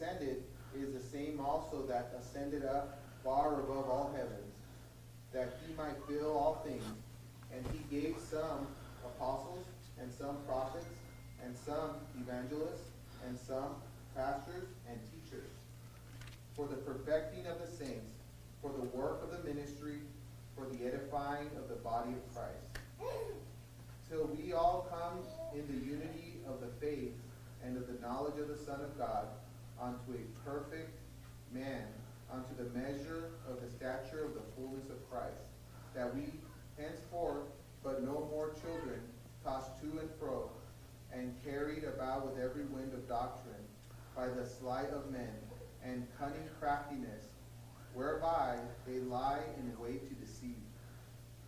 descended is the same also that ascended up far above all heavens, that he might fill all things. And he gave some apostles, and some prophets, and some evangelists, and some pastors and teachers, for the perfecting of the saints, for the work of the ministry, for the edifying of the body of Christ, till we all come in the unity of the faith and of the knowledge of the Son of God, unto a perfect man, unto the measure of the stature of the fullness of Christ, that we henceforth but no more children, tossed to and fro, and carried about with every wind of doctrine, by the sleight of men, and cunning craftiness, whereby they lie in wait to deceive.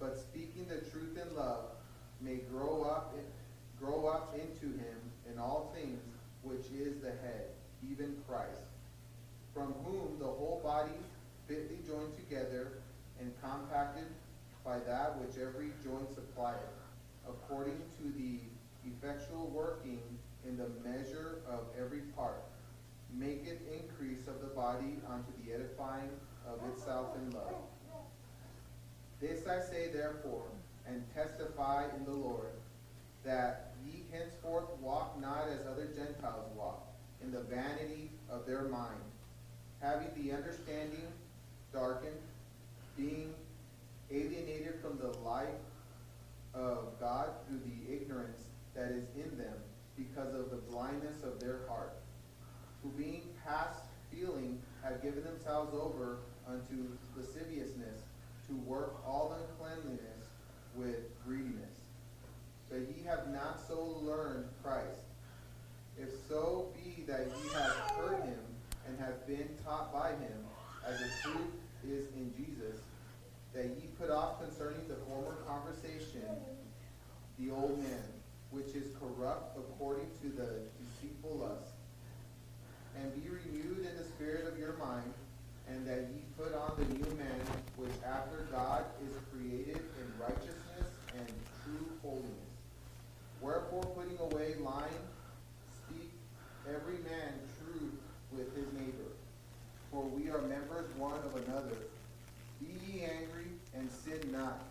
But speaking the truth in love, may grow up, grow up into him in all things, which is the head, even Christ, from whom the whole body, fitly joined together and compacted by that which every joint supplieth, according to the effectual working in the measure of every part, maketh increase of the body unto the edifying of itself in love. This I say therefore, and testify in the Lord, that ye henceforth walk not as other Gentiles walk, in the vanity of their mind, having the understanding darkened, being alienated from the life of God through the ignorance that is in them, because of the blindness of their heart, who being past feeling have given themselves over unto lasciviousness, to work all uncleanliness with greediness. But ye have not so learned Christ. If so be that ye have heard him and have been taught by him, as the truth is in Jesus, that ye put off concerning the former conversation the old man, which is corrupt according to the deceitful lust, and be renewed in the spirit of your mind, and that ye put on the new man, which after God is created in righteousness and true holiness. Wherefore, putting away lying, every man truth with his neighbor, for we are members one of another. Be ye angry and sin not.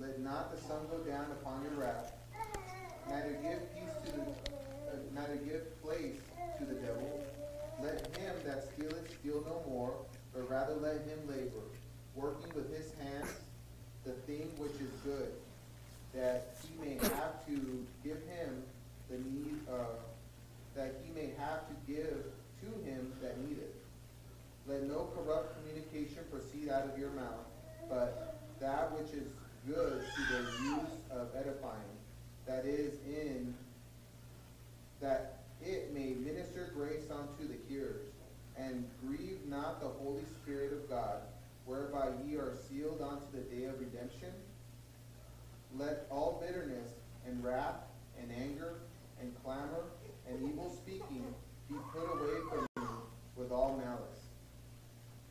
Let not the sun go down upon your wrath. Neither give peace to the, uh, neither give place to the devil. Let him that stealeth steal no more, but rather let him labor, working with his hands the thing which is good, that he may have to give him the need, uh, that he may have to give to him that needeth. Let no corrupt communication proceed out of your mouth, but that which is good to the use of edifying, that is in, that it may minister grace unto the hearers, and grieve not the Holy Spirit of God, whereby ye are sealed unto the day of redemption. Let all bitterness and wrath and anger and clamor and evil speaking be put away from you with all malice.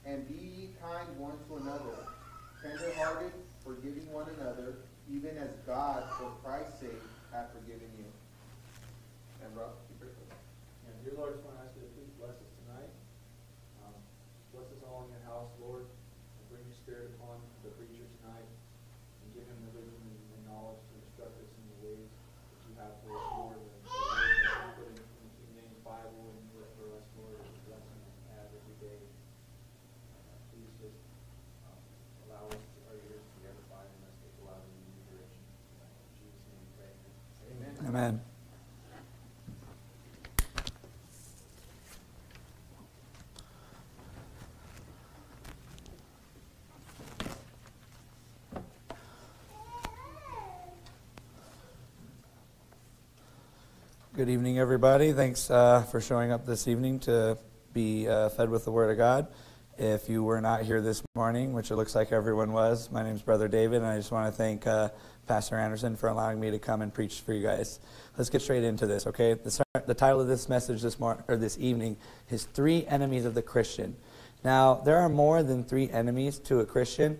And be ye kind one to another, tenderhearted, forgiving one another, even as God, for Christ's sake, hath forgiven you. And Rob, you pray for us. And dear Lord, I just want to ask you to please bless us tonight. Um, Bless us all in your house, Lord. And Bring your spirit upon the preacher tonight. And give him the wisdom and the knowledge to instruct us in the ways that you have for us, Lord. And the words that you put in in King James Bible and for for us, Lord, as a blessing and add every day. Uh, Please just um, allow us, to- our ears to be edified and us to go out in your direction. tonight. In Jesus' name we pray. Amen. Amen. Good evening, everybody. Thanks uh, for showing up this evening to be uh, fed with the Word of God. If you were not here this morning, which it looks like everyone was, my name is Brother David, and I just want to thank uh, Pastor Anderson for allowing me to come and preach for you guys. Let's get straight into this, okay? The, the title of this message this morning or this evening is Three Enemies of the Christian. Now, there are more than three enemies to a Christian,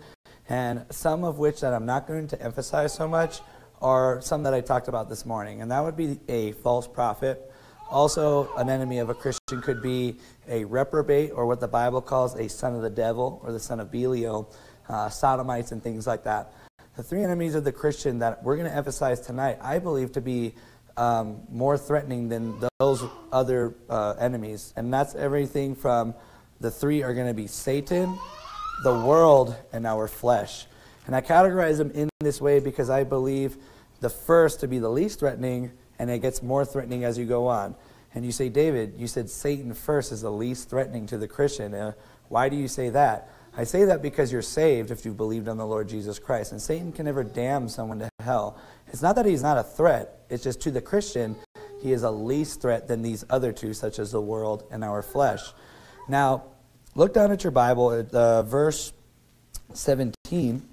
and some of which that I'm not going to emphasize so much are some that I talked about this morning, and that would be a false prophet, Also, an enemy of a Christian could be a reprobate, or what the Bible calls a son of the devil, or the son of Belial, uh, sodomites, and things like that. The three enemies of the Christian that we're going to emphasize tonight, I believe to be um, more threatening than those other uh, enemies. And that's everything from the three are going to be Satan, the world, and our flesh. And I categorize them in this way because I believe the first to be the least threatening, and it gets more threatening as you go on. And you say, David, you said Satan first is the least threatening to the Christian. Uh, why do you say that? I say that because you're saved if you've believed on the Lord Jesus Christ. And Satan can never damn someone to hell. It's not that he's not a threat, it's just to the Christian, he is a least threat than these other two, such as the world and our flesh. Now, look down at your Bible uh, verse 17.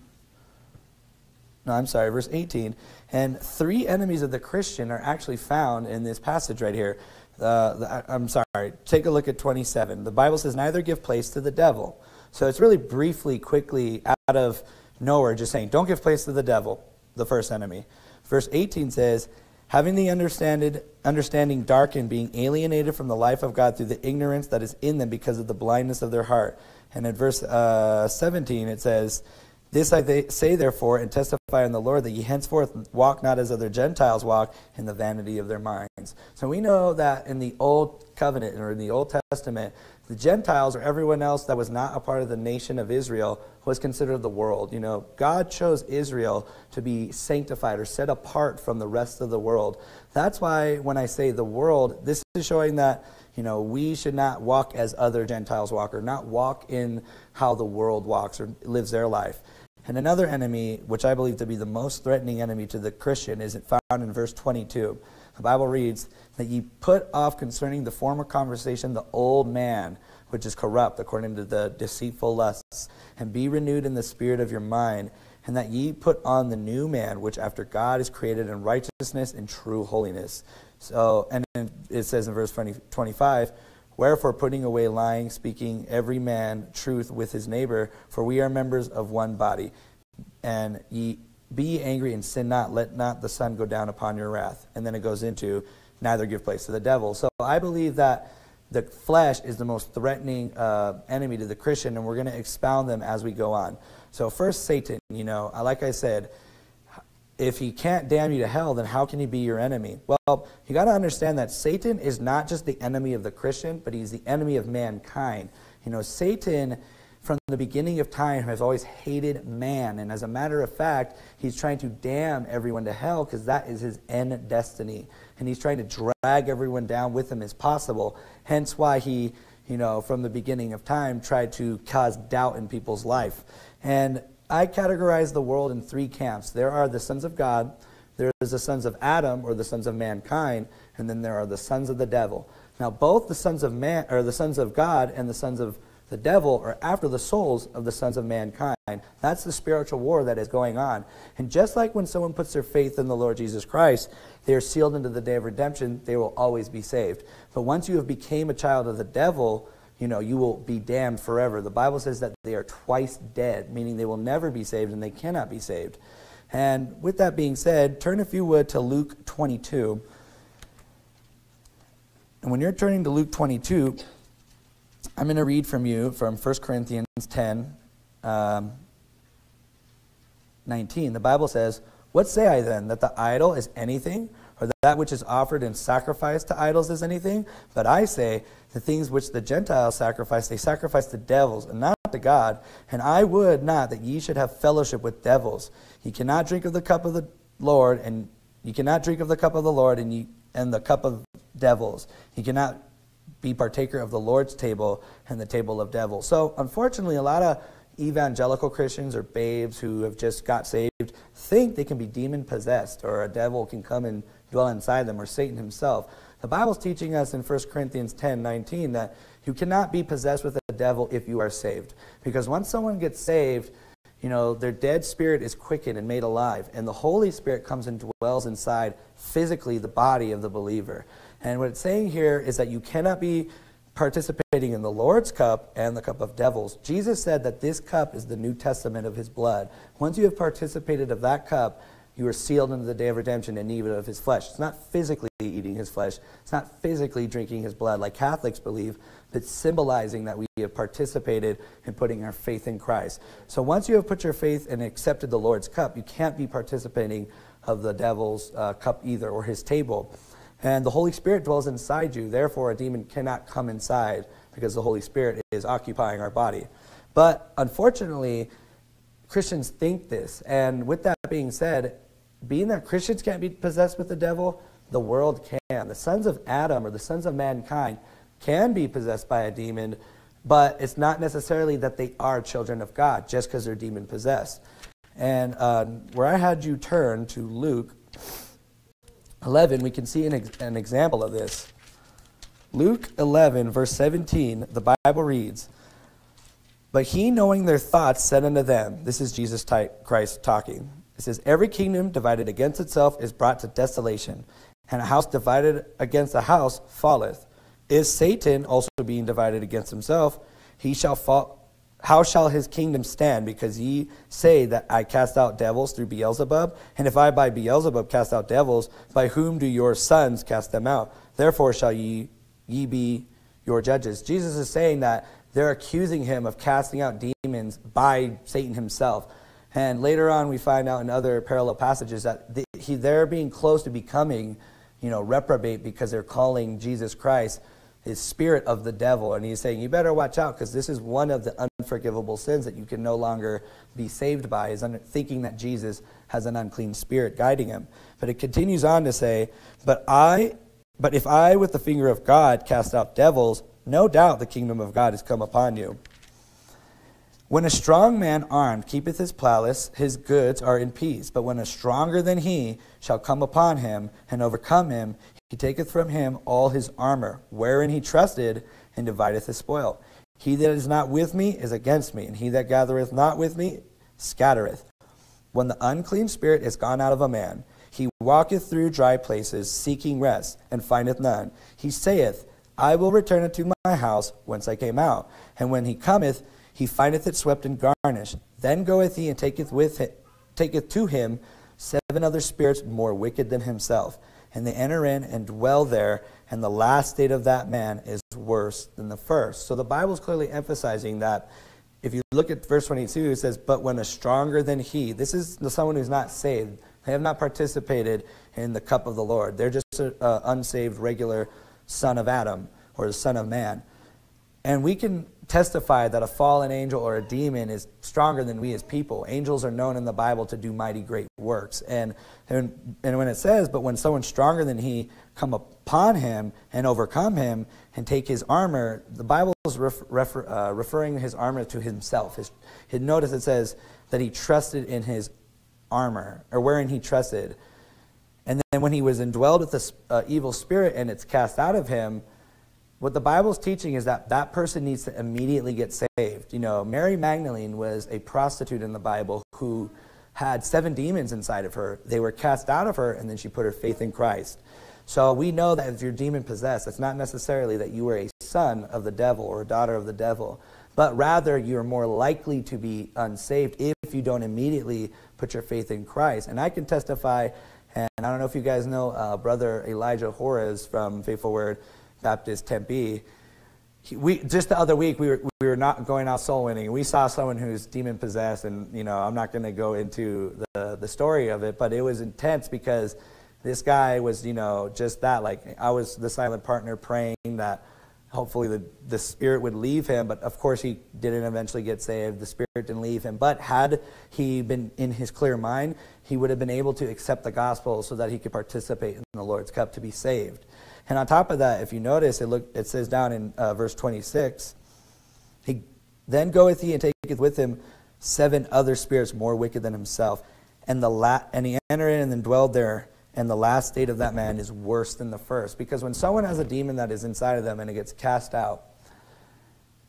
No, I'm sorry, verse 18. And three enemies of the Christian are actually found in this passage right here. Uh, the, I'm sorry, take a look at 27. The Bible says, Neither give place to the devil. So it's really briefly, quickly, out of nowhere, just saying, Don't give place to the devil, the first enemy. Verse 18 says, Having the understanding darkened, being alienated from the life of God through the ignorance that is in them because of the blindness of their heart. And in verse uh, 17 it says, this I say, therefore, and testify in the Lord that ye henceforth walk not as other Gentiles walk in the vanity of their minds. So we know that in the Old Covenant or in the Old Testament, the Gentiles or everyone else that was not a part of the nation of Israel was considered the world. You know, God chose Israel to be sanctified or set apart from the rest of the world. That's why when I say the world, this is showing that you know, we should not walk as other Gentiles walk or not walk in how the world walks or lives their life. And another enemy, which I believe to be the most threatening enemy to the Christian, is found in verse 22. The Bible reads that ye put off concerning the former conversation the old man, which is corrupt according to the deceitful lusts, and be renewed in the spirit of your mind, and that ye put on the new man, which after God is created in righteousness and true holiness. So, and it says in verse 20, 25, Wherefore, putting away lying, speaking every man truth with his neighbor, for we are members of one body. And ye be angry and sin not, let not the sun go down upon your wrath. And then it goes into neither give place to the devil. So I believe that the flesh is the most threatening uh, enemy to the Christian, and we're going to expound them as we go on. So, first, Satan, you know, like I said, if he can't damn you to hell, then how can he be your enemy? Well, you got to understand that Satan is not just the enemy of the Christian, but he's the enemy of mankind. You know, Satan, from the beginning of time, has always hated man. And as a matter of fact, he's trying to damn everyone to hell because that is his end destiny. And he's trying to drag everyone down with him as possible. Hence why he, you know, from the beginning of time, tried to cause doubt in people's life. And I categorize the world in three camps. There are the sons of God, there is the sons of Adam or the sons of mankind, and then there are the sons of the devil. Now, both the sons of man or the sons of God and the sons of the devil are after the souls of the sons of mankind. That's the spiritual war that is going on. And just like when someone puts their faith in the Lord Jesus Christ, they are sealed into the day of redemption, they will always be saved. But once you have became a child of the devil, you know, you will be damned forever. The Bible says that they are twice dead, meaning they will never be saved and they cannot be saved. And with that being said, turn, if you would, to Luke 22. And when you're turning to Luke 22, I'm going to read from you from 1 Corinthians 10 um, 19. The Bible says, What say I then? That the idol is anything? Or that which is offered in sacrifice to idols is anything. But I say, the things which the Gentiles sacrifice, they sacrifice to devils, and not to God. And I would not that ye should have fellowship with devils. Ye cannot drink of the cup of the Lord, and ye cannot drink of the cup of the Lord, and ye and the cup of devils. Ye cannot be partaker of the Lord's table and the table of devils. So, unfortunately, a lot of evangelical Christians or babes who have just got saved think they can be demon possessed or a devil can come and dwell inside them, or Satan himself. The Bible's teaching us in 1 Corinthians 10 19 that you cannot be possessed with the devil if you are saved. Because once someone gets saved, you know, their dead spirit is quickened and made alive, and the Holy Spirit comes and dwells inside physically the body of the believer. And what it's saying here is that you cannot be participating in the Lord's cup and the cup of devils. Jesus said that this cup is the New Testament of his blood. Once you have participated of that cup, you are sealed unto the day of redemption and even of his flesh. It's not physically eating his flesh, it's not physically drinking his blood like Catholics believe, but symbolizing that we have participated in putting our faith in Christ. So once you have put your faith and accepted the Lord's cup, you can't be participating of the devil's uh, cup either or his table. And the Holy Spirit dwells inside you, therefore, a demon cannot come inside because the Holy Spirit is occupying our body. But unfortunately, Christians think this. And with that being said, being that Christians can't be possessed with the devil, the world can. The sons of Adam or the sons of mankind can be possessed by a demon, but it's not necessarily that they are children of God just because they're demon possessed. And uh, where I had you turn to Luke 11, we can see an, ex- an example of this. Luke 11, verse 17, the Bible reads, But he, knowing their thoughts, said unto them, This is Jesus Christ talking. It says, Every kingdom divided against itself is brought to desolation, and a house divided against a house falleth. Is Satan also being divided against himself? He shall fall. How shall his kingdom stand? Because ye say that I cast out devils through Beelzebub? And if I by Beelzebub cast out devils, by whom do your sons cast them out? Therefore shall ye, ye be your judges. Jesus is saying that they're accusing him of casting out demons by Satan himself. And later on, we find out in other parallel passages that the, he, they're being close to becoming, you know, reprobate because they're calling Jesus Christ his spirit of the devil. And he's saying, you better watch out because this is one of the unforgivable sins that you can no longer be saved by, is thinking that Jesus has an unclean spirit guiding him. But it continues on to say, but I, but if I with the finger of God cast out devils, no doubt the kingdom of God has come upon you. When a strong man armed keepeth his palace, his goods are in peace. But when a stronger than he shall come upon him and overcome him, he taketh from him all his armor, wherein he trusted, and divideth his spoil. He that is not with me is against me, and he that gathereth not with me scattereth. When the unclean spirit is gone out of a man, he walketh through dry places, seeking rest, and findeth none. He saith, I will return unto my house whence I came out. And when he cometh, he findeth it swept and garnished. Then goeth he and taketh with it, taketh to him seven other spirits more wicked than himself, and they enter in and dwell there. And the last state of that man is worse than the first. So the Bible is clearly emphasizing that. If you look at verse 22, it says, "But when a stronger than he," this is someone who's not saved. They have not participated in the cup of the Lord. They're just an unsaved, regular son of Adam or the son of man. And we can testify that a fallen angel or a demon is stronger than we as people. Angels are known in the Bible to do mighty great works. And, and, and when it says, but when someone stronger than he come upon him and overcome him and take his armor, the Bible is ref, refer, uh, referring his armor to himself. His, his, notice it says that he trusted in his armor, or wherein he trusted. And then when he was indwelled with the uh, evil spirit and it's cast out of him, what the Bible's teaching is that that person needs to immediately get saved. You know, Mary Magdalene was a prostitute in the Bible who had seven demons inside of her. They were cast out of her, and then she put her faith in Christ. So we know that if you're demon possessed, it's not necessarily that you are a son of the devil or a daughter of the devil, but rather you're more likely to be unsaved if you don't immediately put your faith in Christ. And I can testify, and I don't know if you guys know uh, Brother Elijah Horace from Faithful Word. Baptist Tempe. He, we just the other week we were we were not going out soul winning. We saw someone who's demon possessed, and you know I'm not going to go into the the story of it, but it was intense because this guy was you know just that. Like I was the silent partner praying that hopefully the the spirit would leave him, but of course he didn't eventually get saved. The spirit didn't leave him, but had he been in his clear mind, he would have been able to accept the gospel so that he could participate in the Lord's cup to be saved. And on top of that, if you notice, it, look, it says down in uh, verse 26, he then goeth he and taketh with him seven other spirits more wicked than himself. And, the la- and he entered in and then dwelled there. And the last state of that man is worse than the first. Because when someone has a demon that is inside of them and it gets cast out,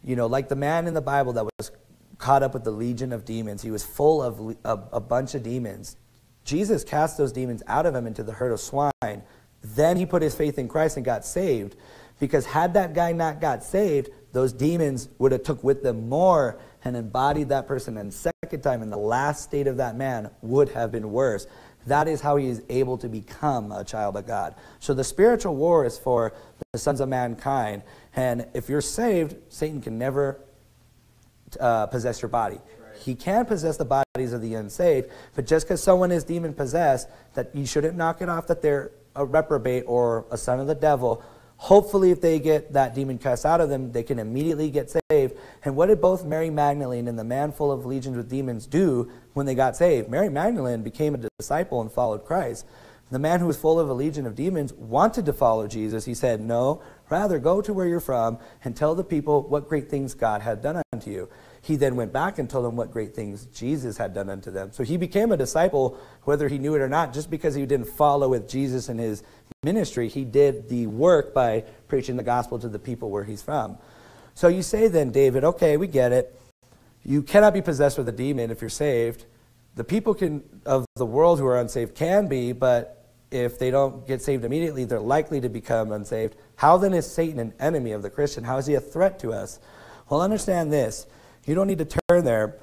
you know, like the man in the Bible that was caught up with the legion of demons, he was full of a, a bunch of demons. Jesus cast those demons out of him into the herd of swine then he put his faith in Christ and got saved. Because had that guy not got saved, those demons would have took with them more and embodied that person. And second time, in the last state of that man would have been worse. That is how he is able to become a child of God. So the spiritual war is for the sons of mankind. And if you're saved, Satan can never uh, possess your body. He can possess the bodies of the unsaved, but just because someone is demon possessed, that you shouldn't knock it off that they're a reprobate or a son of the devil. Hopefully, if they get that demon cast out of them, they can immediately get saved. And what did both Mary Magdalene and the man full of legions with demons do when they got saved? Mary Magdalene became a disciple and followed Christ. The man who was full of a legion of demons wanted to follow Jesus. He said, No, rather go to where you're from and tell the people what great things God had done unto you. He then went back and told them what great things Jesus had done unto them. So he became a disciple, whether he knew it or not, just because he didn't follow with Jesus in his ministry. He did the work by preaching the gospel to the people where he's from. So you say then, David, okay, we get it. You cannot be possessed with a demon if you're saved. The people can, of the world who are unsaved can be, but if they don't get saved immediately, they're likely to become unsaved. How then is Satan an enemy of the Christian? How is he a threat to us? Well, understand this. You don't need to turn there,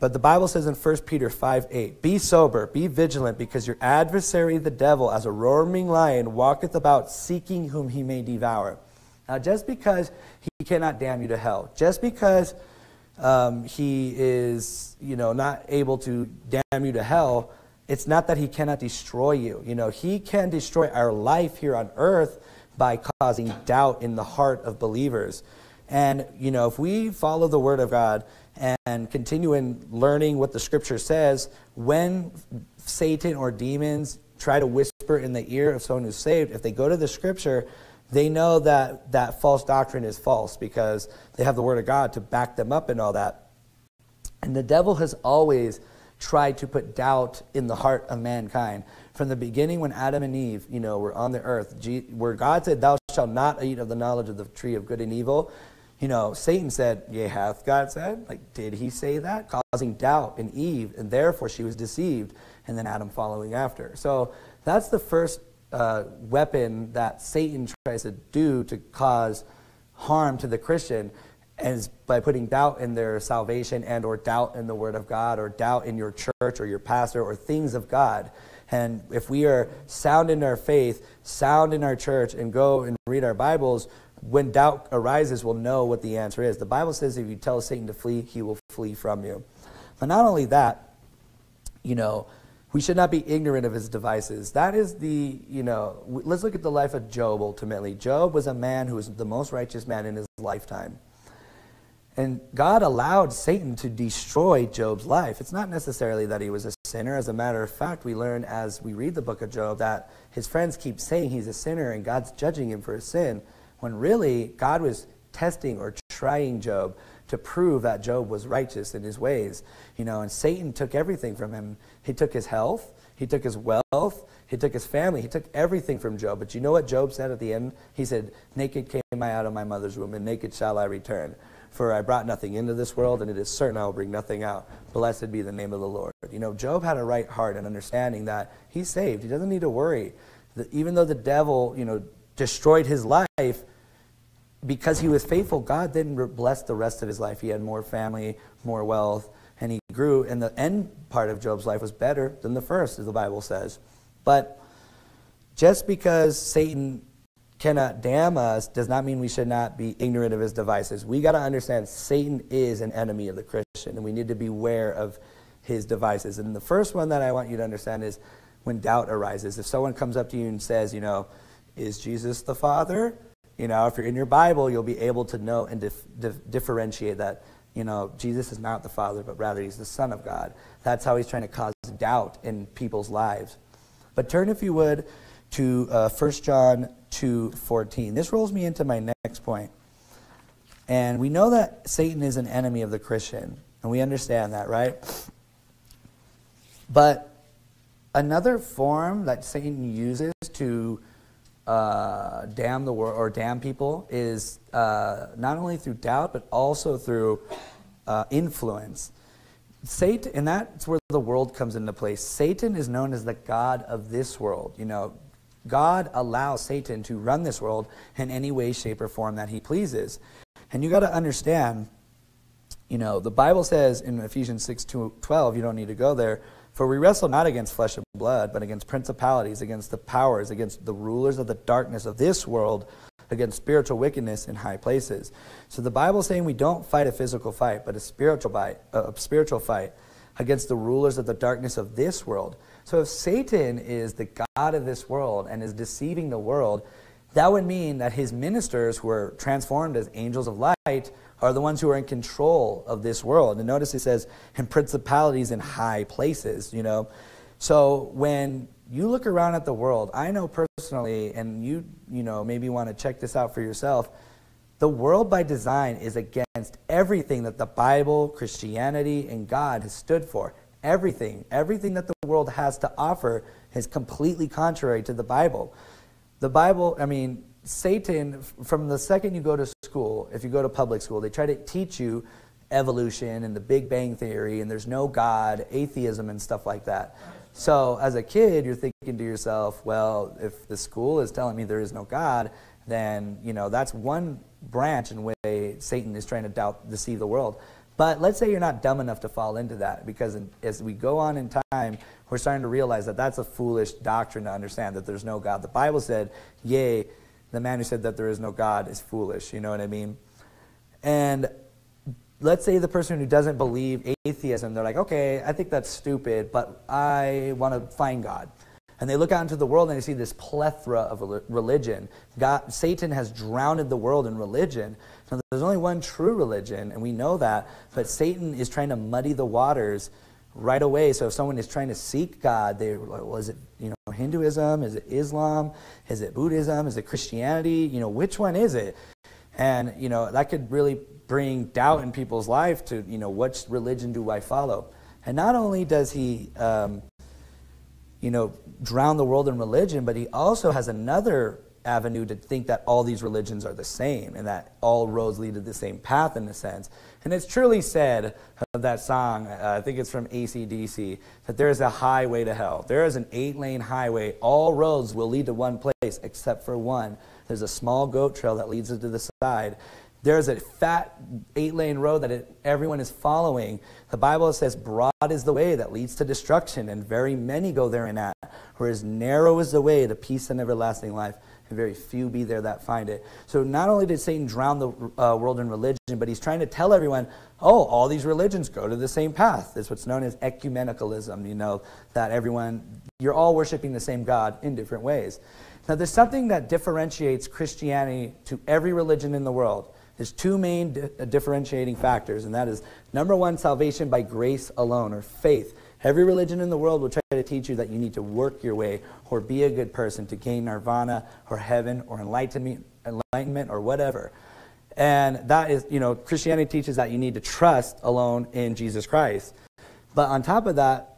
but the Bible says in 1 Peter 5 8, Be sober, be vigilant, because your adversary, the devil, as a roaring lion, walketh about seeking whom he may devour. Now, just because he cannot damn you to hell, just because um, he is, you know, not able to damn you to hell, it's not that he cannot destroy you. You know, he can destroy our life here on earth by causing doubt in the heart of believers. And, you know, if we follow the Word of God and continue in learning what the Scripture says, when Satan or demons try to whisper in the ear of someone who's saved, if they go to the Scripture, they know that that false doctrine is false because they have the Word of God to back them up and all that. And the devil has always tried to put doubt in the heart of mankind. From the beginning, when Adam and Eve, you know, were on the earth, where God said, "Thou shalt not eat of the knowledge of the tree of good and evil," you know, Satan said, Yea, hath God said? Like, did he say that? Causing doubt in Eve, and therefore she was deceived, and then Adam following after. So that's the first uh, weapon that Satan tries to do to cause harm to the Christian is by putting doubt in their salvation and or doubt in the word of God or doubt in your church or your pastor or things of God. And if we are sound in our faith, sound in our church, and go and read our Bibles, when doubt arises, we'll know what the answer is. The Bible says if you tell Satan to flee, he will flee from you. But not only that, you know, we should not be ignorant of his devices. That is the, you know, let's look at the life of Job ultimately. Job was a man who was the most righteous man in his lifetime. And God allowed Satan to destroy Job's life. It's not necessarily that he was a sinner. As a matter of fact, we learn as we read the book of Job that his friends keep saying he's a sinner and God's judging him for his sin when really God was testing or trying Job to prove that Job was righteous in his ways. You know, and Satan took everything from him. He took his health, he took his wealth, he took his family, he took everything from Job. But you know what Job said at the end? He said, Naked came I out of my mother's womb, and naked shall I return. For I brought nothing into this world, and it is certain I will bring nothing out. Blessed be the name of the Lord. You know, Job had a right heart and understanding that he's saved. He doesn't need to worry. That even though the devil, you know, destroyed his life, because he was faithful, God then blessed the rest of his life. He had more family, more wealth, and he grew. And the end part of Job's life was better than the first, as the Bible says. But just because Satan cannot damn us does not mean we should not be ignorant of his devices. We got to understand Satan is an enemy of the Christian, and we need to beware of his devices. And the first one that I want you to understand is when doubt arises. If someone comes up to you and says, you know, is Jesus the Father? You know, if you're in your Bible, you'll be able to know and dif- dif- differentiate that, you know, Jesus is not the Father, but rather he's the Son of God. That's how he's trying to cause doubt in people's lives. But turn, if you would, to uh, 1 John 2.14. This rolls me into my next point. And we know that Satan is an enemy of the Christian, and we understand that, right? But another form that Satan uses to uh, damn the world or damn people is uh, not only through doubt but also through uh, influence. Satan, and that's where the world comes into play. Satan is known as the god of this world. You know, God allows Satan to run this world in any way, shape, or form that he pleases. And you got to understand, you know, the Bible says in Ephesians 6 12, you don't need to go there, For we wrestle not against flesh and blood, but against principalities, against the powers, against the rulers of the darkness of this world, against spiritual wickedness in high places. So the Bible's saying we don't fight a physical fight, but a spiritual fight, a spiritual fight against the rulers of the darkness of this world. So if Satan is the God of this world and is deceiving the world, that would mean that his ministers who are transformed as angels of light are the ones who are in control of this world. And notice it says, and principalities in high places, you know. So when you look around at the world, I know personally, and you, you know, maybe want to check this out for yourself, the world by design is against everything that the Bible, Christianity, and God has stood for. Everything, everything that the world has to offer is completely contrary to the Bible. The Bible, I mean, Satan, from the second you go to school, if you go to public school, they try to teach you evolution and the Big Bang Theory, and there's no God, atheism, and stuff like that. So as a kid, you're thinking to yourself, well, if the school is telling me there is no God, then you know that's one branch in way Satan is trying to doubt, deceive the world. But let's say you're not dumb enough to fall into that, because as we go on in time, we're starting to realize that that's a foolish doctrine to understand that there's no God. The Bible said, "Yea, the man who said that there is no God is foolish." You know what I mean? And let's say the person who doesn't believe atheism, they're like, okay, I think that's stupid, but I want to find God. And they look out into the world and they see this plethora of religion. God, Satan has drowned the world in religion. So there's only one true religion, and we know that. But Satan is trying to muddy the waters right away. So if someone is trying to seek God, they is it you know Hinduism? Is it Islam? Is it Buddhism? Is it Christianity? You know, which one is it? And you know that could really bring doubt in people's life to, you know, which religion do I follow? And not only does he, um, you know, drown the world in religion, but he also has another avenue to think that all these religions are the same and that all roads lead to the same path in a sense. And it's truly said of that song, uh, I think it's from ACDC, that there is a highway to hell. There is an eight lane highway. All roads will lead to one place except for one. There's a small goat trail that leads it to the side. There's a fat eight lane road that it, everyone is following. The Bible says, Broad is the way that leads to destruction, and very many go therein at. Whereas narrow is the way to peace and everlasting life, and very few be there that find it. So not only did Satan drown the uh, world in religion, but he's trying to tell everyone, oh, all these religions go to the same path. It's what's known as ecumenicalism, you know, that everyone, you're all worshiping the same God in different ways. Now, there's something that differentiates Christianity to every religion in the world. There's two main di- uh, differentiating factors, and that is number one, salvation by grace alone, or faith. Every religion in the world will try teach you that you need to work your way or be a good person to gain nirvana or heaven or enlightenment, enlightenment or whatever. And that is, you know, Christianity teaches that you need to trust alone in Jesus Christ. But on top of that,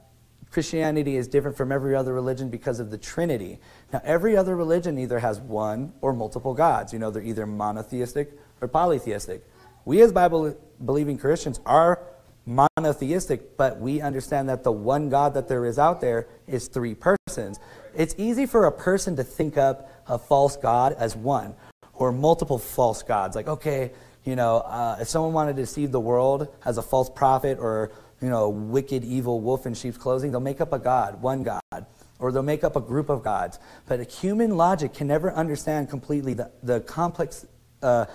Christianity is different from every other religion because of the Trinity. Now, every other religion either has one or multiple gods. You know, they're either monotheistic or polytheistic. We as Bible believing Christians are monotheistic, but we understand that the one God that there is out there is three persons. It's easy for a person to think up a false God as one or multiple false gods. Like, okay, you know, uh, if someone wanted to deceive the world as a false prophet or, you know, wicked, evil wolf in sheep's clothing, they'll make up a God, one God. Or they'll make up a group of gods. But human logic can never understand completely the, the complex uh,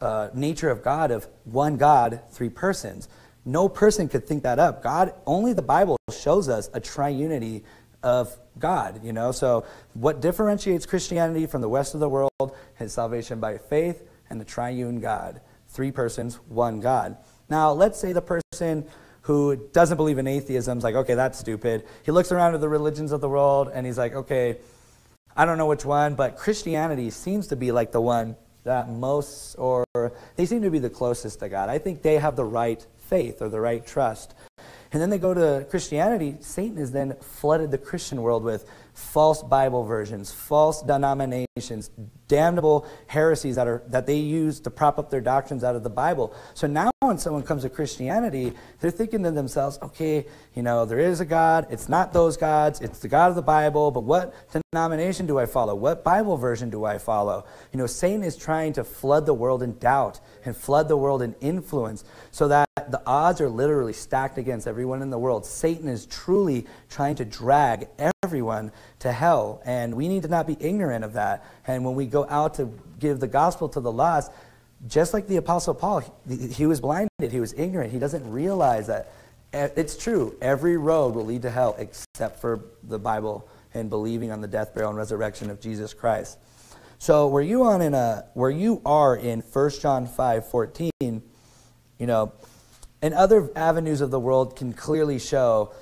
uh, nature of God of one God, three persons. No person could think that up. God, only the Bible shows us a triunity of God, you know? So what differentiates Christianity from the rest of the world is salvation by faith and the triune God. Three persons, one God. Now, let's say the person who doesn't believe in atheism is like, okay, that's stupid. He looks around at the religions of the world and he's like, okay, I don't know which one, but Christianity seems to be like the one that most, or they seem to be the closest to God. I think they have the right faith or the right trust. And then they go to Christianity. Satan has then flooded the Christian world with false Bible versions, false denominations, damnable heresies that, are, that they use to prop up their doctrines out of the Bible. So now when someone comes to Christianity, they're thinking to themselves, okay, you know, there is a God. It's not those gods. It's the God of the Bible. But what denomination do I follow? What Bible version do I follow? You know, Satan is trying to flood the world in doubt and flood the world in influence so that the odds are literally stacked against everyone in the world. Satan is truly trying to drag everyone to hell. And we need to not be ignorant of that. And when we go out to give the gospel to the lost, just like the Apostle Paul, he was blinded, he was ignorant, he doesn't realize that. Eh, it's true, every road will lead to hell except for the Bible and believing on the death, burial, and resurrection of Jesus Christ. So where you on in a where you are in 1 John 5, 14, you know, and other avenues of the world can clearly show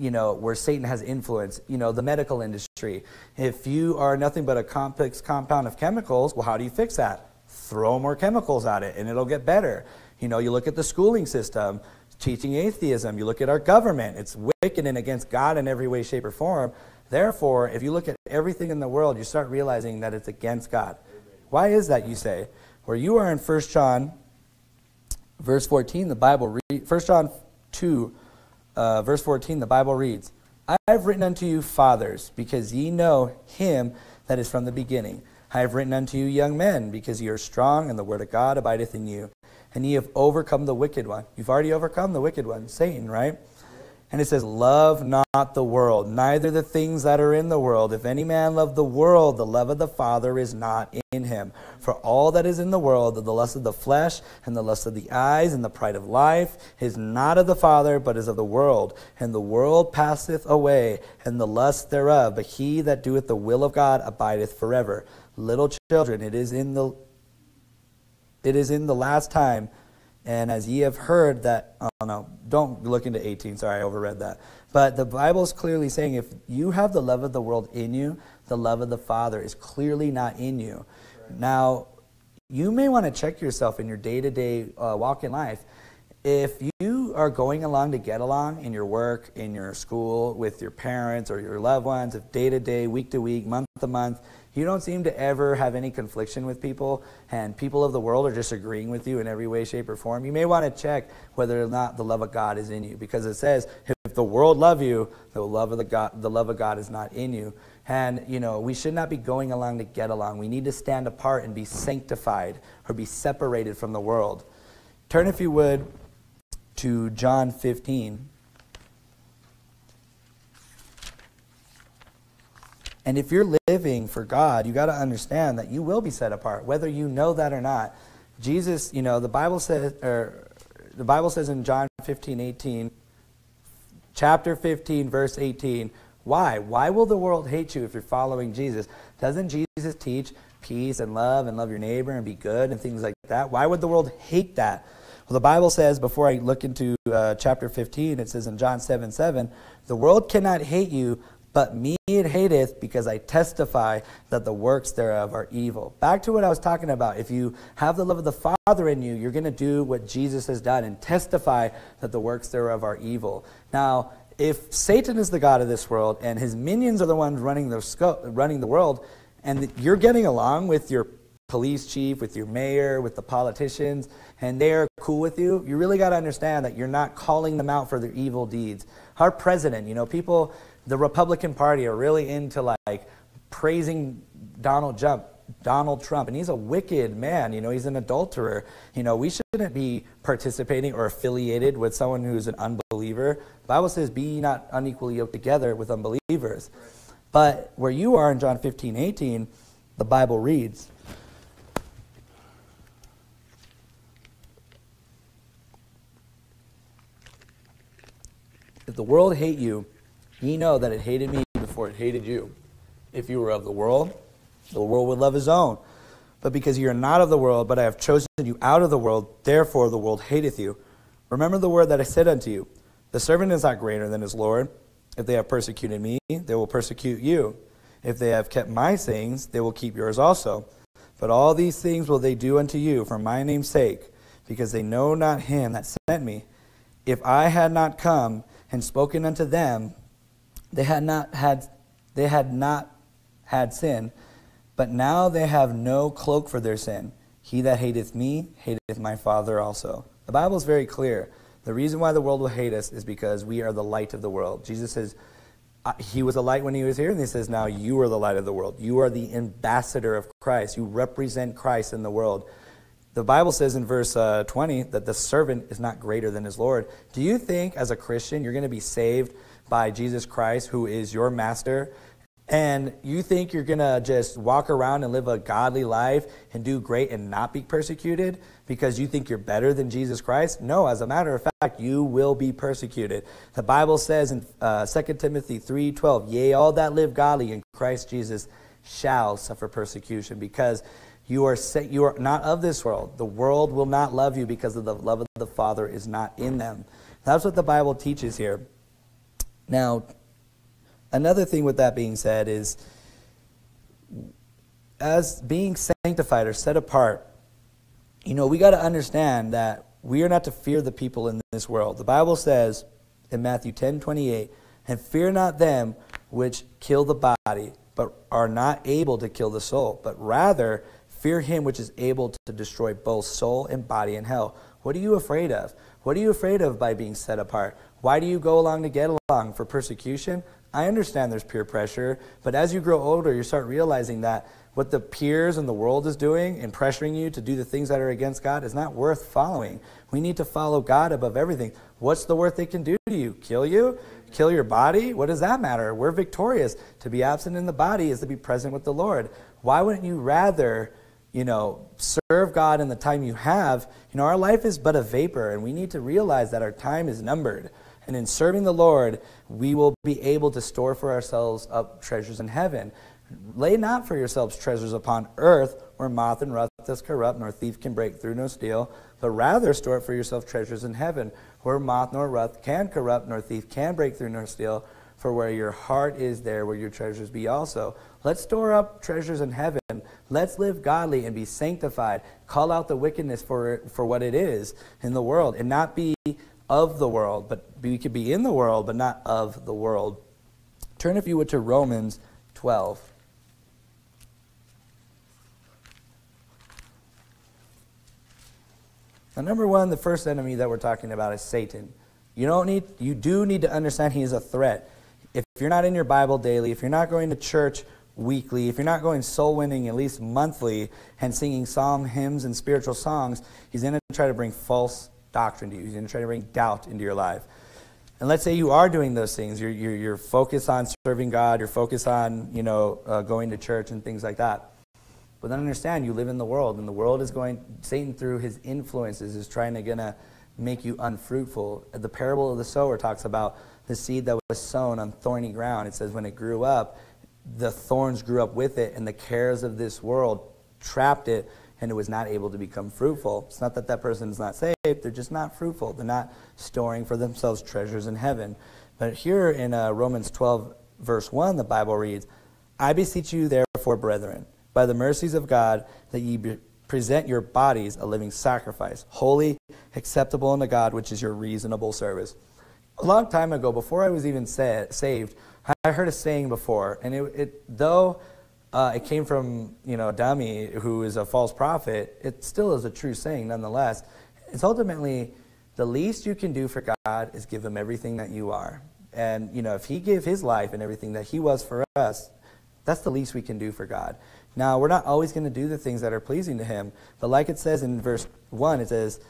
you know, where Satan has influence, you know, the medical industry. If you are nothing but a complex compound of chemicals, well, how do you fix that? Throw more chemicals at it and it'll get better. You know, you look at the schooling system, teaching atheism, you look at our government, it's wicked and against God in every way, shape, or form. Therefore, if you look at everything in the world, you start realizing that it's against God. Why is that, you say? Where you are in 1 John, verse 14, the Bible, 1 John 2, uh, verse 14, the Bible reads, I have written unto you, fathers, because ye know him that is from the beginning. I have written unto you, young men, because ye are strong, and the word of God abideth in you. And ye have overcome the wicked one. You've already overcome the wicked one, Satan, right? And it says, Love not the world, neither the things that are in the world. If any man love the world, the love of the Father is not in him. For all that is in the world, the lust of the flesh, and the lust of the eyes, and the pride of life, is not of the Father, but is of the world. And the world passeth away, and the lust thereof. But he that doeth the will of God abideth forever. Little children, it is in the it is in the last time and as ye have heard that, oh no, don't look into 18, sorry, I overread that. But the Bible is clearly saying if you have the love of the world in you, the love of the Father is clearly not in you. Right. Now, you may want to check yourself in your day to day walk in life. If you are going along to get along in your work, in your school, with your parents or your loved ones, if day to day, week to week, month to month, you don't seem to ever have any confliction with people, and people of the world are just agreeing with you in every way, shape, or form. You may want to check whether or not the love of God is in you, because it says, if the world love you, the love of the God, the love of God is not in you. And you know, we should not be going along to get along. We need to stand apart and be sanctified or be separated from the world. Turn, if you would, to John 15. And if you're living for God, you got to understand that you will be set apart, whether you know that or not. Jesus, you know, the Bible says, or the Bible says in John 15, 18, chapter 15, verse 18, why? Why will the world hate you if you're following Jesus? Doesn't Jesus teach peace and love and love your neighbor and be good and things like that? Why would the world hate that? Well, the Bible says, before I look into uh, chapter 15, it says in John 7 7, the world cannot hate you, but me it hateth because I testify that the works thereof are evil. Back to what I was talking about. If you have the love of the Father in you, you're going to do what Jesus has done and testify that the works thereof are evil. Now, if Satan is the God of this world and his minions are the ones running the, sco- running the world, and you're getting along with your police chief, with your mayor, with the politicians, and they're cool with you, you really got to understand that you're not calling them out for their evil deeds. Our president, you know, people the Republican Party are really into like praising Donald Trump. Donald Trump, and he's a wicked man. You know, he's an adulterer. You know, we shouldn't be participating or affiliated with someone who's an unbeliever. The Bible says, "Be not unequally yoked together with unbelievers." But where you are in John 15, 18, the Bible reads, If the world hate you, Ye know that it hated me before it hated you. If you were of the world, the world would love his own. But because you are not of the world, but I have chosen you out of the world, therefore the world hateth you. Remember the word that I said unto you The servant is not greater than his Lord. If they have persecuted me, they will persecute you. If they have kept my sayings, they will keep yours also. But all these things will they do unto you for my name's sake, because they know not him that sent me. If I had not come and spoken unto them, they had not had they had not had sin, but now they have no cloak for their sin. He that hateth me hateth my Father also. The Bible is very clear. The reason why the world will hate us is because we are the light of the world. Jesus says, He was a light when He was here, and He says, Now you are the light of the world. You are the ambassador of Christ. You represent Christ in the world. The Bible says in verse uh, 20 that the servant is not greater than his Lord. Do you think, as a Christian, you're going to be saved by Jesus Christ, who is your master? And you think you're going to just walk around and live a godly life and do great and not be persecuted because you think you're better than Jesus Christ? No, as a matter of fact, you will be persecuted. The Bible says in uh, 2 Timothy 3:12, "Yea, all that live godly in Christ Jesus shall suffer persecution because you are you are not of this world. The world will not love you because of the love of the Father is not in them." That's what the Bible teaches here. Now, Another thing with that being said is, as being sanctified or set apart, you know, we got to understand that we are not to fear the people in this world. The Bible says in Matthew 10 28, and fear not them which kill the body, but are not able to kill the soul, but rather fear him which is able to destroy both soul and body in hell. What are you afraid of? What are you afraid of by being set apart? Why do you go along to get along? For persecution? I understand there's peer pressure, but as you grow older, you start realizing that what the peers and the world is doing and pressuring you to do the things that are against God is not worth following. We need to follow God above everything. What's the worst they can do to you? Kill you? Kill your body? What does that matter? We're victorious. To be absent in the body is to be present with the Lord. Why wouldn't you rather, you know, serve God in the time you have? You know, our life is but a vapor, and we need to realize that our time is numbered. And in serving the Lord, we will be able to store for ourselves up treasures in heaven. Lay not for yourselves treasures upon earth, where moth and rust does corrupt, nor thief can break through, nor steal, but rather store for yourself treasures in heaven, where moth nor rust can corrupt, nor thief can break through, nor steal. For where your heart is, there will your treasures be also. Let's store up treasures in heaven. Let's live godly and be sanctified. Call out the wickedness for, for what it is in the world and not be of the world, but we could be in the world, but not of the world. Turn, if you would, to Romans 12. Now, number one, the first enemy that we're talking about is Satan. You don't need, you do need to understand he is a threat. If you're not in your Bible daily, if you're not going to church weekly, if you're not going soul winning at least monthly and singing psalm hymns and spiritual songs, he's going to try to bring false doctrine to you. He's going to try to bring doubt into your life. And let's say you are doing those things. You're, you're, you're focused on serving God. You're focused on, you know, uh, going to church and things like that. But then understand you live in the world, and the world is going, Satan through his influences is trying to gonna make you unfruitful. The parable of the sower talks about the seed that was sown on thorny ground. It says when it grew up, the thorns grew up with it, and the cares of this world trapped it and it was not able to become fruitful. It's not that that person is not saved, they're just not fruitful. They're not storing for themselves treasures in heaven. But here in uh, Romans 12, verse 1, the Bible reads, I beseech you, therefore, brethren, by the mercies of God, that ye be- present your bodies a living sacrifice, holy, acceptable unto God, which is your reasonable service. A long time ago, before I was even sa- saved, I heard a saying before, and it, it though uh, it came from you know dummy who is a false prophet, it still is a true saying nonetheless. It's ultimately the least you can do for God is give him everything that you are. And you know, if he gave his life and everything that he was for us, that's the least we can do for God. Now, we're not always going to do the things that are pleasing to him, but like it says in verse 1, it says,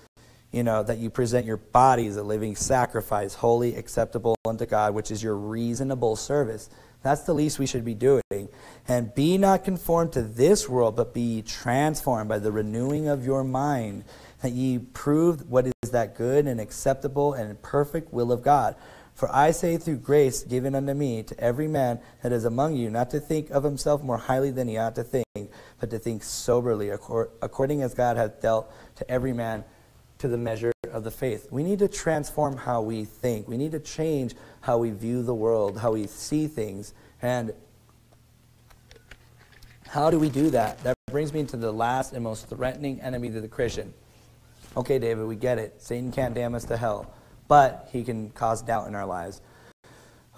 you know, that you present your bodies a living sacrifice, holy, acceptable unto God, which is your reasonable service. That's the least we should be doing. And be not conformed to this world, but be transformed by the renewing of your mind, that ye prove what is that good and acceptable and perfect will of God. For I say through grace given unto me to every man that is among you, not to think of himself more highly than he ought to think, but to think soberly, according as God hath dealt to every man to the measure of the faith. We need to transform how we think. We need to change how we view the world, how we see things. And how do we do that? That brings me to the last and most threatening enemy to the Christian. Okay, David, we get it. Satan can't damn us to hell, but he can cause doubt in our lives.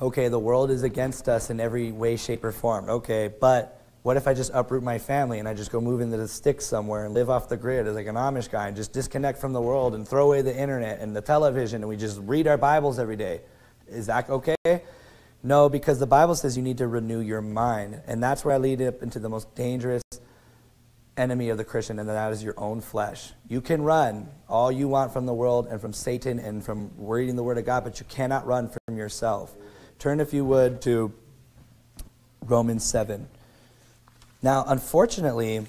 Okay, the world is against us in every way, shape, or form. Okay, but what if I just uproot my family and I just go move into the sticks somewhere and live off the grid as like an Amish guy and just disconnect from the world and throw away the internet and the television and we just read our Bibles every day? Is that okay? No, because the Bible says you need to renew your mind. And that's where I lead up into the most dangerous enemy of the Christian, and that is your own flesh. You can run all you want from the world and from Satan and from reading the Word of God, but you cannot run from yourself. Turn, if you would, to Romans 7. Now, unfortunately,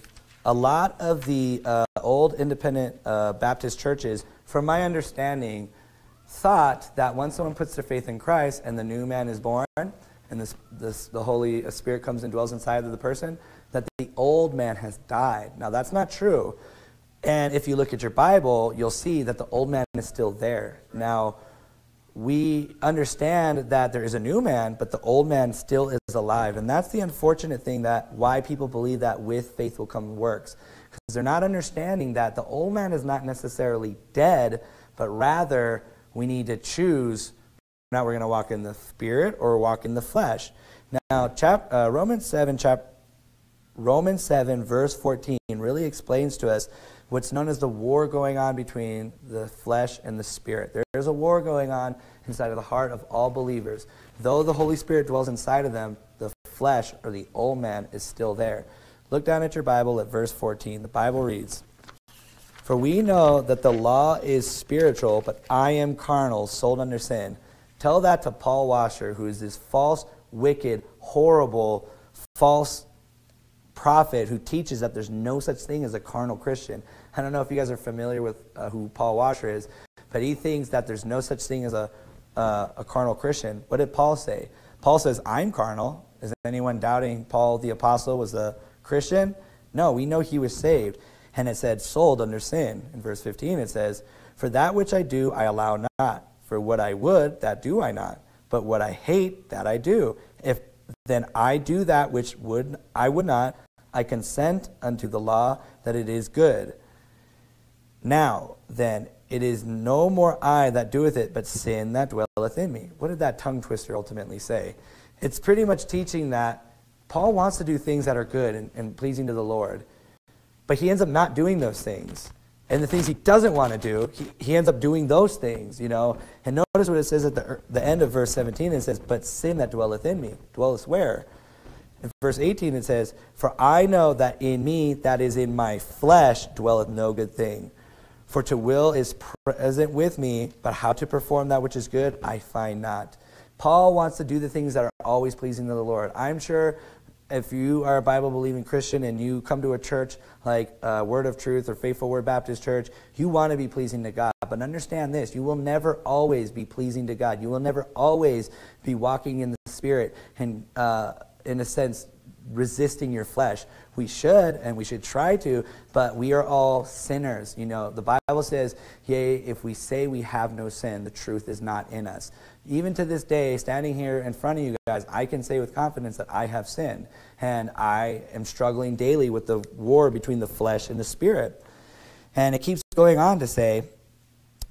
a lot of the uh, old independent uh, Baptist churches, from my understanding, thought that once someone puts their faith in Christ and the new man is born, and this, this, the Holy Spirit comes and dwells inside of the person, that the old man has died. Now, that's not true. And if you look at your Bible, you'll see that the old man is still there. Now, we understand that there is a new man, but the old man still is alive. And that's the unfortunate thing that why people believe that with faith will come works. Because they're not understanding that the old man is not necessarily dead, but rather we need to choose now we're going to walk in the spirit or walk in the flesh. Now, chap, uh, Romans 7, chap, Romans 7, verse 14, really explains to us what's known as the war going on between the flesh and the spirit. There's a war going on inside of the heart of all believers. Though the Holy Spirit dwells inside of them, the flesh or the old man is still there. Look down at your Bible at verse 14. The Bible reads, For we know that the law is spiritual, but I am carnal, sold under sin. Tell that to Paul Washer, who is this false, wicked, horrible, false prophet who teaches that there's no such thing as a carnal Christian. I don't know if you guys are familiar with uh, who Paul Washer is, but he thinks that there's no such thing as a, uh, a carnal Christian. What did Paul say? Paul says, I'm carnal. Is anyone doubting Paul the apostle was a Christian? No, we know he was saved. And it said, sold under sin. In verse 15, it says, For that which I do, I allow not. For what I would, that do I not. But what I hate, that I do. If then I do that which would I would not, I consent unto the law that it is good. Now, then, it is no more I that doeth it, but sin that dwelleth in me. What did that tongue twister ultimately say? It's pretty much teaching that Paul wants to do things that are good and, and pleasing to the Lord, but he ends up not doing those things. And the things he doesn't want to do, he, he ends up doing those things, you know. And notice what it says at the, the end of verse 17. It says, But sin that dwelleth in me, dwelleth where? In verse 18 it says, For I know that in me, that is in my flesh, dwelleth no good thing. For to will is present with me, but how to perform that which is good, I find not. Paul wants to do the things that are always pleasing to the Lord. I'm sure if you are a Bible believing Christian and you come to a church like uh, Word of Truth or Faithful Word Baptist Church, you want to be pleasing to God. But understand this you will never always be pleasing to God. You will never always be walking in the Spirit and, uh, in a sense, resisting your flesh. We should and we should try to, but we are all sinners. You know, the Bible says, Yea, if we say we have no sin, the truth is not in us even to this day, standing here in front of you guys, I can say with confidence that I have sinned. And I am struggling daily with the war between the flesh and the spirit. And it keeps going on to say,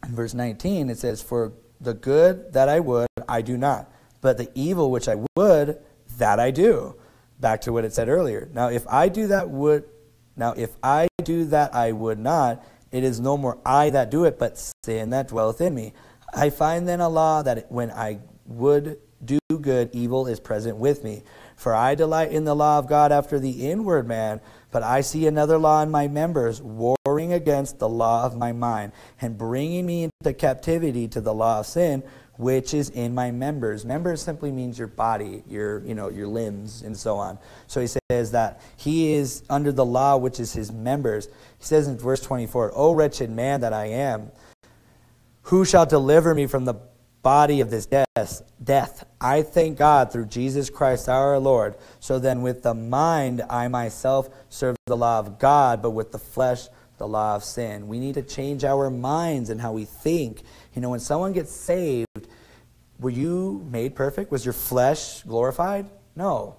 in verse 19, it says, For the good that I would, I do not. But the evil which I would, that I do. Back to what it said earlier. Now, if I do that would, now if I do that I would not, it is no more I that do it, but sin that dwelleth in me. I find then a law that when I would do good, evil is present with me. For I delight in the law of God after the inward man, but I see another law in my members, warring against the law of my mind, and bringing me into captivity to the law of sin, which is in my members. Members simply means your body, your, you know, your limbs, and so on. So he says that he is under the law, which is his members. He says in verse twenty four, 24, O wretched man that I am, who shall deliver me from the body of this death? Death. I thank God through Jesus Christ our Lord. So then, with the mind, I myself serve the law of God, but with the flesh, the law of sin. We need to change our minds and how we think. You know, when someone gets saved, were you made perfect? Was your flesh glorified? No.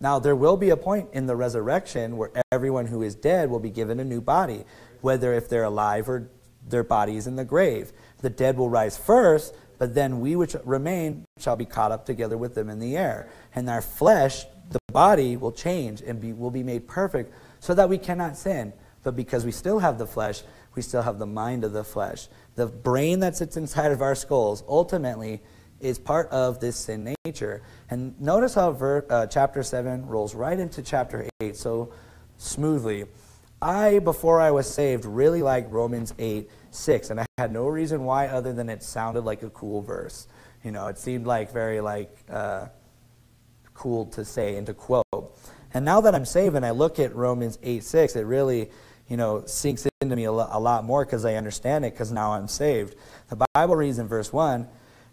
Now, there will be a point in the resurrection where everyone who is dead will be given a new body, whether if they're alive or their bodies in the grave. The dead will rise first, but then we which remain shall be caught up together with them in the air. And our flesh, the body, will change and be, will be made perfect so that we cannot sin. But because we still have the flesh, we still have the mind of the flesh. The brain that sits inside of our skulls ultimately is part of this sin nature. And notice how ver, uh, chapter 7 rolls right into chapter 8 so smoothly. I, before I was saved, really liked Romans 8 6, and I had no reason why other than it sounded like a cool verse. You know, it seemed like very like uh, cool to say and to quote. And now that I'm saved and I look at Romans 8 6, it really, you know, sinks into me a, lo- a lot more because I understand it because now I'm saved. The Bible reads in verse 1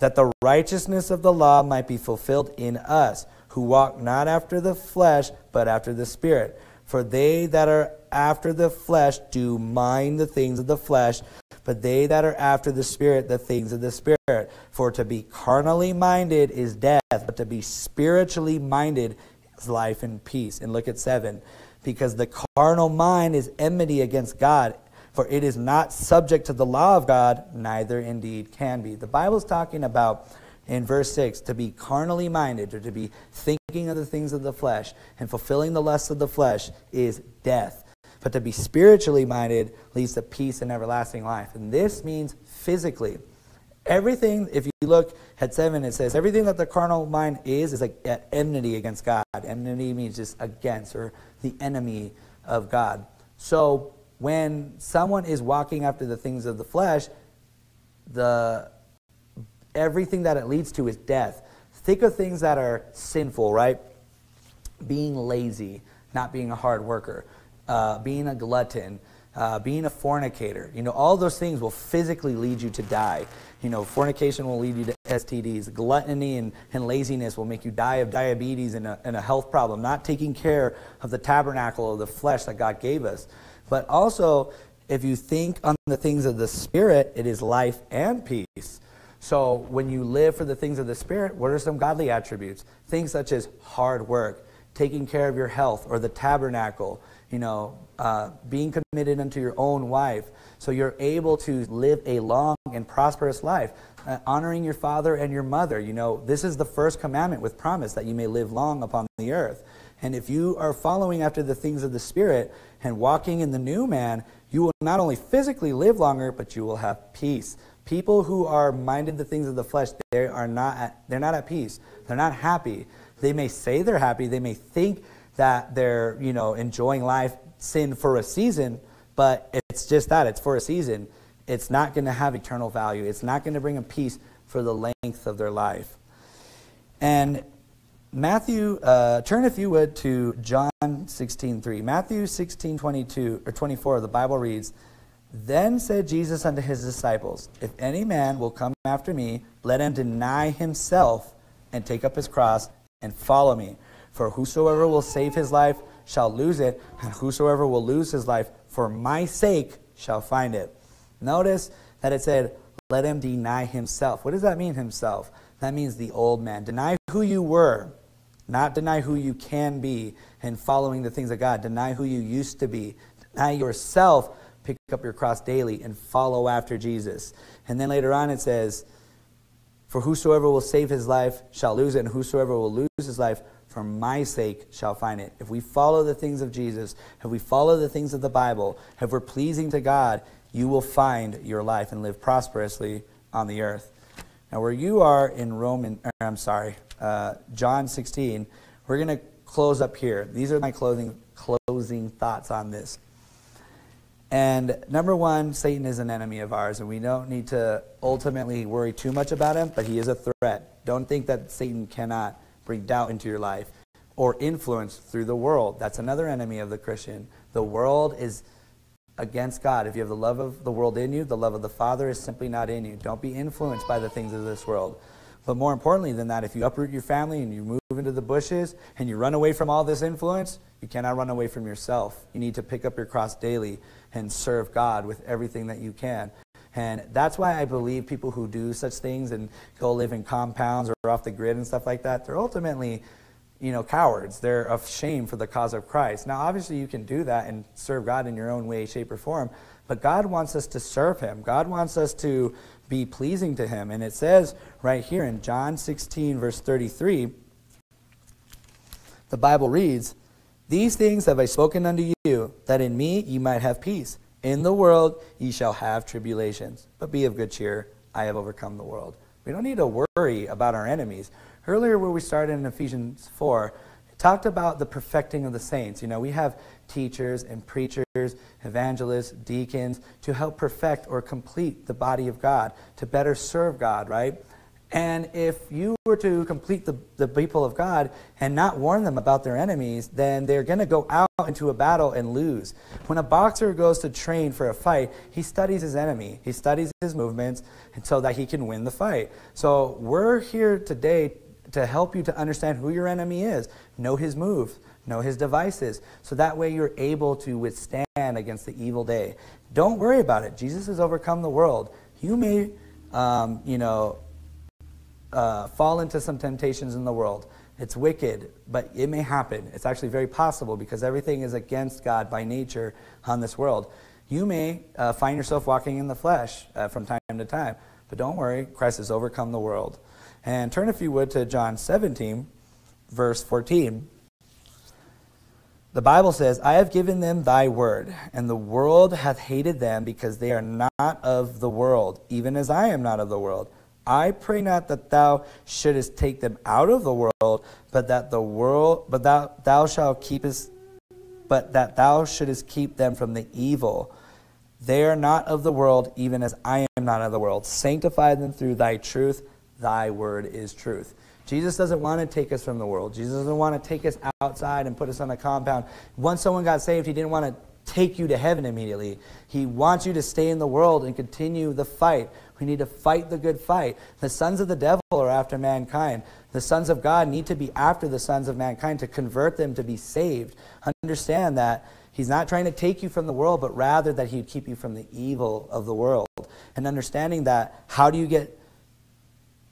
that the righteousness of the law might be fulfilled in us, who walk not after the flesh, but after the Spirit. For they that are after the flesh do mind the things of the flesh, but they that are after the Spirit, the things of the Spirit. For to be carnally minded is death, but to be spiritually minded is life and peace. And look at 7. Because the carnal mind is enmity against God, for it is not subject to the law of God, neither indeed can be. The Bible is talking about in verse 6 to be carnally minded or to be thinking of the things of the flesh and fulfilling the lusts of the flesh is death. But to be spiritually minded leads to peace and everlasting life. And this means physically. Everything, if you look at 7, it says, everything that the carnal mind is, is like enmity against God. Enmity means just against or the enemy of God. So when someone is walking after the things of the flesh, the everything that it leads to is death. Think of things that are sinful, right? Being lazy, not being a hard worker, uh, being a glutton, uh, being a fornicator. You know, all those things will physically lead you to die. You know, fornication will lead you to STDs. Gluttony and, and laziness will make you die of diabetes and a, and a health problem, not taking care of the tabernacle of the flesh that God gave us. But also, if you think on the things of the Spirit, it is life and peace. So when you live for the things of the Spirit, what are some godly attributes? Things such as hard work, taking care of your health or the tabernacle, you know, uh, being committed unto your own wife. So you're able to live a long and prosperous life, uh, honoring your father and your mother. You know, this is the first commandment with promise that you may live long upon the earth. And if you are following after the things of the Spirit and walking in the new man, you will not only physically live longer, but you will have peace. People who are minded the things of the flesh, they are not at, they're not at peace. They're not happy. They may say they're happy. They may think that they're, you know, enjoying life, sin for a season, but it's just that. It's for a season. It's not going to have eternal value. It's not going to bring a peace for the length of their life. And Matthew, uh, turn if you would to John 16:3. Matthew 16:22 or 24. The Bible reads, "Then said Jesus unto his disciples, If any man will come after me, let him deny himself and take up his cross and follow me. For whosoever will save his life shall lose it, and whosoever will lose his life for my sake shall find it. Notice that it said, let him deny himself. What does that mean, himself? That means the old man. Deny who you were, not deny who you can be and following the things of God. Deny who you used to be. Deny yourself, pick up your cross daily and follow after Jesus. And then later on it says, For whosoever will save his life shall lose it, and whosoever will lose his life for my sake shall find it. If we follow the things of Jesus, if we follow the things of the Bible, if we're pleasing to God, you will find your life and live prosperously on the earth. Now, where you are in Roman, er, I'm sorry, uh, John 16, we're going to close up here. These are my closing, closing thoughts on this. And number one, Satan is an enemy of ours, and we don't need to ultimately worry too much about him, but he is a threat. Don't think that Satan cannot bring doubt into your life, or influence through the world. That's another enemy of the Christian. The world is against God. If you have the love of the world in you, the love of the Father is simply not in you. Don't be influenced by the things of this world. But more importantly than that, if you uproot your family and you move into the bushes and you run away from all this influence, you cannot run away from yourself. You need to pick up your cross daily and serve God with everything that you can. And that's why I believe people who do such things and go live in compounds or off the grid and stuff like that, they're ultimately, you know, cowards. They're of shame for the cause of Christ. Now, obviously, you can do that and serve God in your own way, shape, or form, but God wants us to serve Him. God wants us to be pleasing to Him. And it says right here in John 16, verse 33, the Bible reads, These things have I spoken unto you, that in me ye might have peace. In the world ye shall have tribulations, but be of good cheer. I have overcome the world. We don't need to worry about our enemies. Earlier, where we started in Ephesians 4, it talked about the perfecting of the saints. You know, we have teachers and preachers, evangelists, deacons to help perfect or complete the body of God, to better serve God, right? And if you were to complete the, the people of God and not warn them about their enemies, then they're going to go out into a battle and lose. When a boxer goes to train for a fight, he studies his enemy, he studies his movements so that he can win the fight. So we're here today to help you to understand who your enemy is, know his moves, know his devices, so that way you're able to withstand against the evil day. Don't worry about it. Jesus has overcome the world. You may, um, you know, uh, fall into some temptations in the world. It's wicked, but it may happen. It's actually very possible because everything is against God by nature on this world. You may uh, find yourself walking in the flesh uh, from time to time, but don't worry, Christ has overcome the world. And turn, if you would, to John 17, verse 14. The Bible says, I have given them thy word, and the world hath hated them because they are not of the world, even as I am not of the world. I pray not that thou shouldest take them out of the world, but that the world, but thou, thou shalt keepest, but that thou shouldest keep them from the evil. They are not of the world, even as I am not of the world. Sanctify them through thy truth. Thy word is truth. Jesus doesn't want to take us from the world. Jesus doesn't want to take us outside and put us on a compound. Once someone got saved, he didn't want to take you to heaven immediately. He wants you to stay in the world and continue the fight. We need to fight the good fight. The sons of the devil are after mankind. The sons of God need to be after the sons of mankind to convert them to be saved. Understand that He's not trying to take you from the world, but rather that He'd keep you from the evil of the world. And understanding that, how do you get,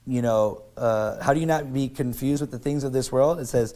you know, uh, how do you not be confused with the things of this world? It says,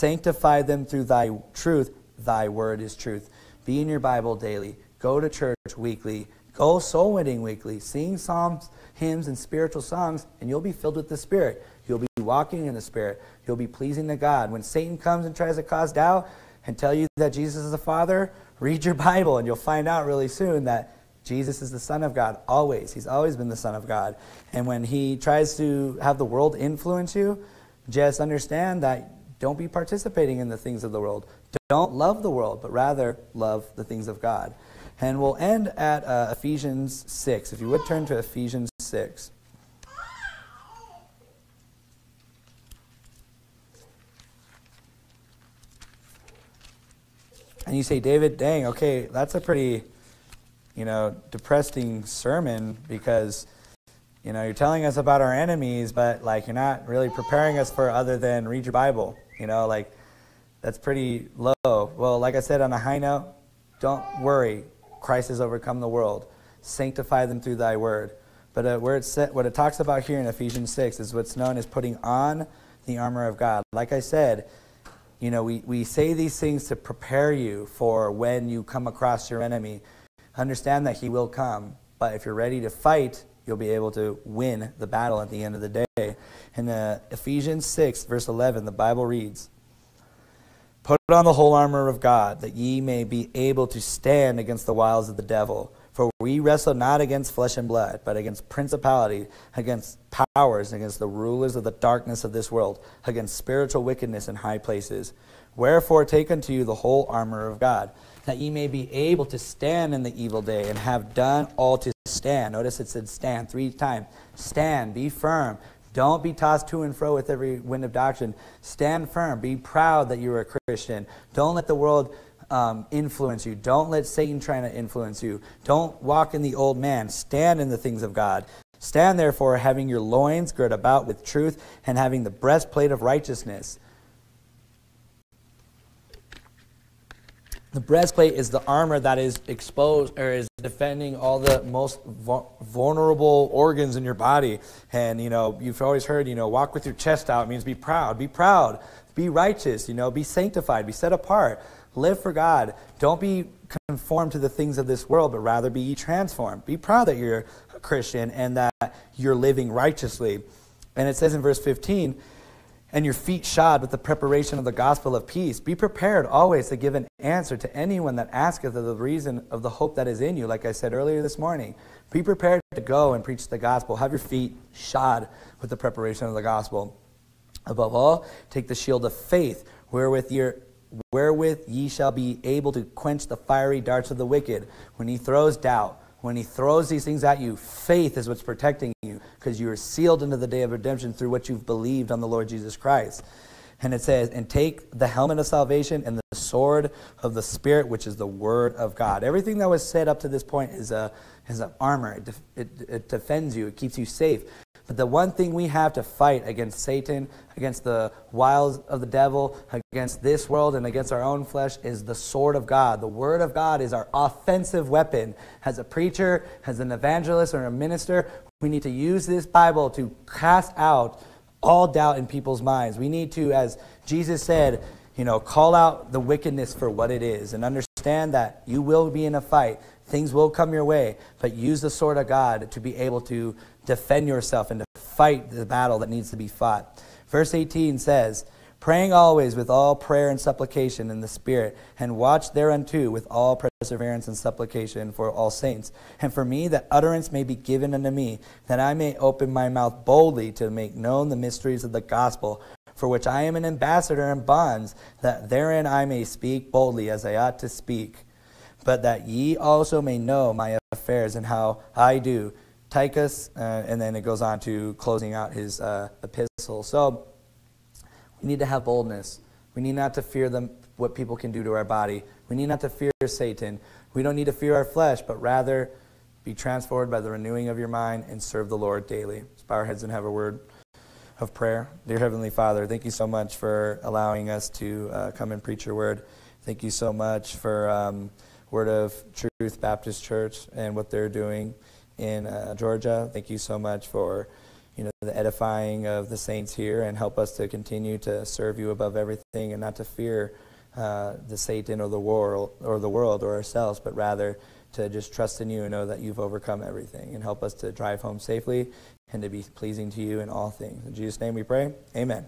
sanctify them through thy truth. Thy word is truth. Be in your Bible daily. Go to church weekly. Go soul winning weekly, sing psalms, hymns, and spiritual songs, and you'll be filled with the Spirit. You'll be walking in the Spirit. You'll be pleasing to God. When Satan comes and tries to cause doubt and tell you that Jesus is the Father, read your Bible, and you'll find out really soon that Jesus is the Son of God, always. He's always been the Son of God. And when he tries to have the world influence you, just understand that don't be participating in the things of the world. Don't love the world, but rather love the things of God. And we'll end at uh, Ephesians 6. If you would turn to Ephesians 6. And you say, David, dang, okay, that's a pretty, you know, depressing sermon because, you know, you're telling us about our enemies, but like you're not really preparing us for other than read your Bible. You know, like that's pretty low. Well, like I said on a high note, don't worry. Christ has overcome the world. Sanctify them through thy word. But uh, where set, what it talks about here in Ephesians 6 is what's known as putting on the armor of God. Like I said, you know, we, we say these things to prepare you for when you come across your enemy. Understand that he will come, but if you're ready to fight, you'll be able to win the battle at the end of the day. In uh, Ephesians 6, verse 11, the Bible reads, Put on the whole armor of God, that ye may be able to stand against the wiles of the devil. For we wrestle not against flesh and blood, but against principality, against powers, against the rulers of the darkness of this world, against spiritual wickedness in high places. Wherefore take unto you the whole armor of God, that ye may be able to stand in the evil day, and have done all to stand. Notice it said stand three times. Stand, be firm. Don't be tossed to and fro with every wind of doctrine. Stand firm. Be proud that you're a Christian. Don't let the world um, influence you. Don't let Satan try to influence you. Don't walk in the old man. Stand in the things of God. Stand therefore, having your loins girt about with truth, and having the breastplate of righteousness. The breastplate is the armor that is exposed or is defending all the most vulnerable organs in your body. And, you know, you've always heard, you know, walk with your chest out means be proud. Be proud. Be righteous, you know, be sanctified, be set apart. Live for God. Don't be conformed to the things of this world, but rather be transformed. Be proud that you're a Christian and that you're living righteously. And it says in verse 15, and your feet shod with the preparation of the gospel of peace. Be prepared always to give an answer to anyone that asketh of the reason of the hope that is in you, like I said earlier this morning. Be prepared to go and preach the gospel. Have your feet shod with the preparation of the gospel. Above all, take the shield of faith, wherewith, wherewith ye shall be able to quench the fiery darts of the wicked when he throws doubt when he throws these things at you, faith is what's protecting you because you are sealed into the day of redemption through what you've believed on the Lord Jesus Christ. And it says, and take the helmet of salvation and the sword of the Spirit, which is the word of God. Everything that was said up to this point is a is an armor. It, it, it defends you. It keeps you safe. The one thing we have to fight against Satan, against the wiles of the devil, against this world, and against our own flesh is the sword of God. The word of God is our offensive weapon. As a preacher, as an evangelist, or a minister, we need to use this Bible to cast out all doubt in people's minds. We need to, as Jesus said, you know, call out the wickedness for what it is and understand that you will be in a fight. Things will come your way, but use the sword of God to be able to defend yourself and to fight the battle that needs to be fought. Verse 18 says, Praying always with all prayer and supplication in the Spirit, and watch thereunto with all perseverance and supplication for all saints, and for me that utterance may be given unto me, that I may open my mouth boldly to make known the mysteries of the gospel, for which I am an ambassador in bonds, that therein I may speak boldly as I ought to speak, but that ye also may know my affairs and how I do Tychus, uh, and then it goes on to closing out his uh, epistle. So we need to have boldness. We need not to fear them, what people can do to our body. We need not to fear Satan. We don't need to fear our flesh, but rather be transformed by the renewing of your mind and serve the Lord daily. Let's bow our heads and have a word of prayer. Dear Heavenly Father, thank you so much for allowing us to uh, come and preach your word. Thank you so much for um, Word of Truth Baptist Church and what they're doing in uh, Georgia. Thank you so much for you know the edifying of the saints here, and help us to continue to serve you above everything, and not to fear uh, the Satan or the world or the world or ourselves, but rather to just trust in you and know that you've overcome everything, and help us to drive home safely and to be pleasing to you in all things. In Jesus' name we pray. Amen.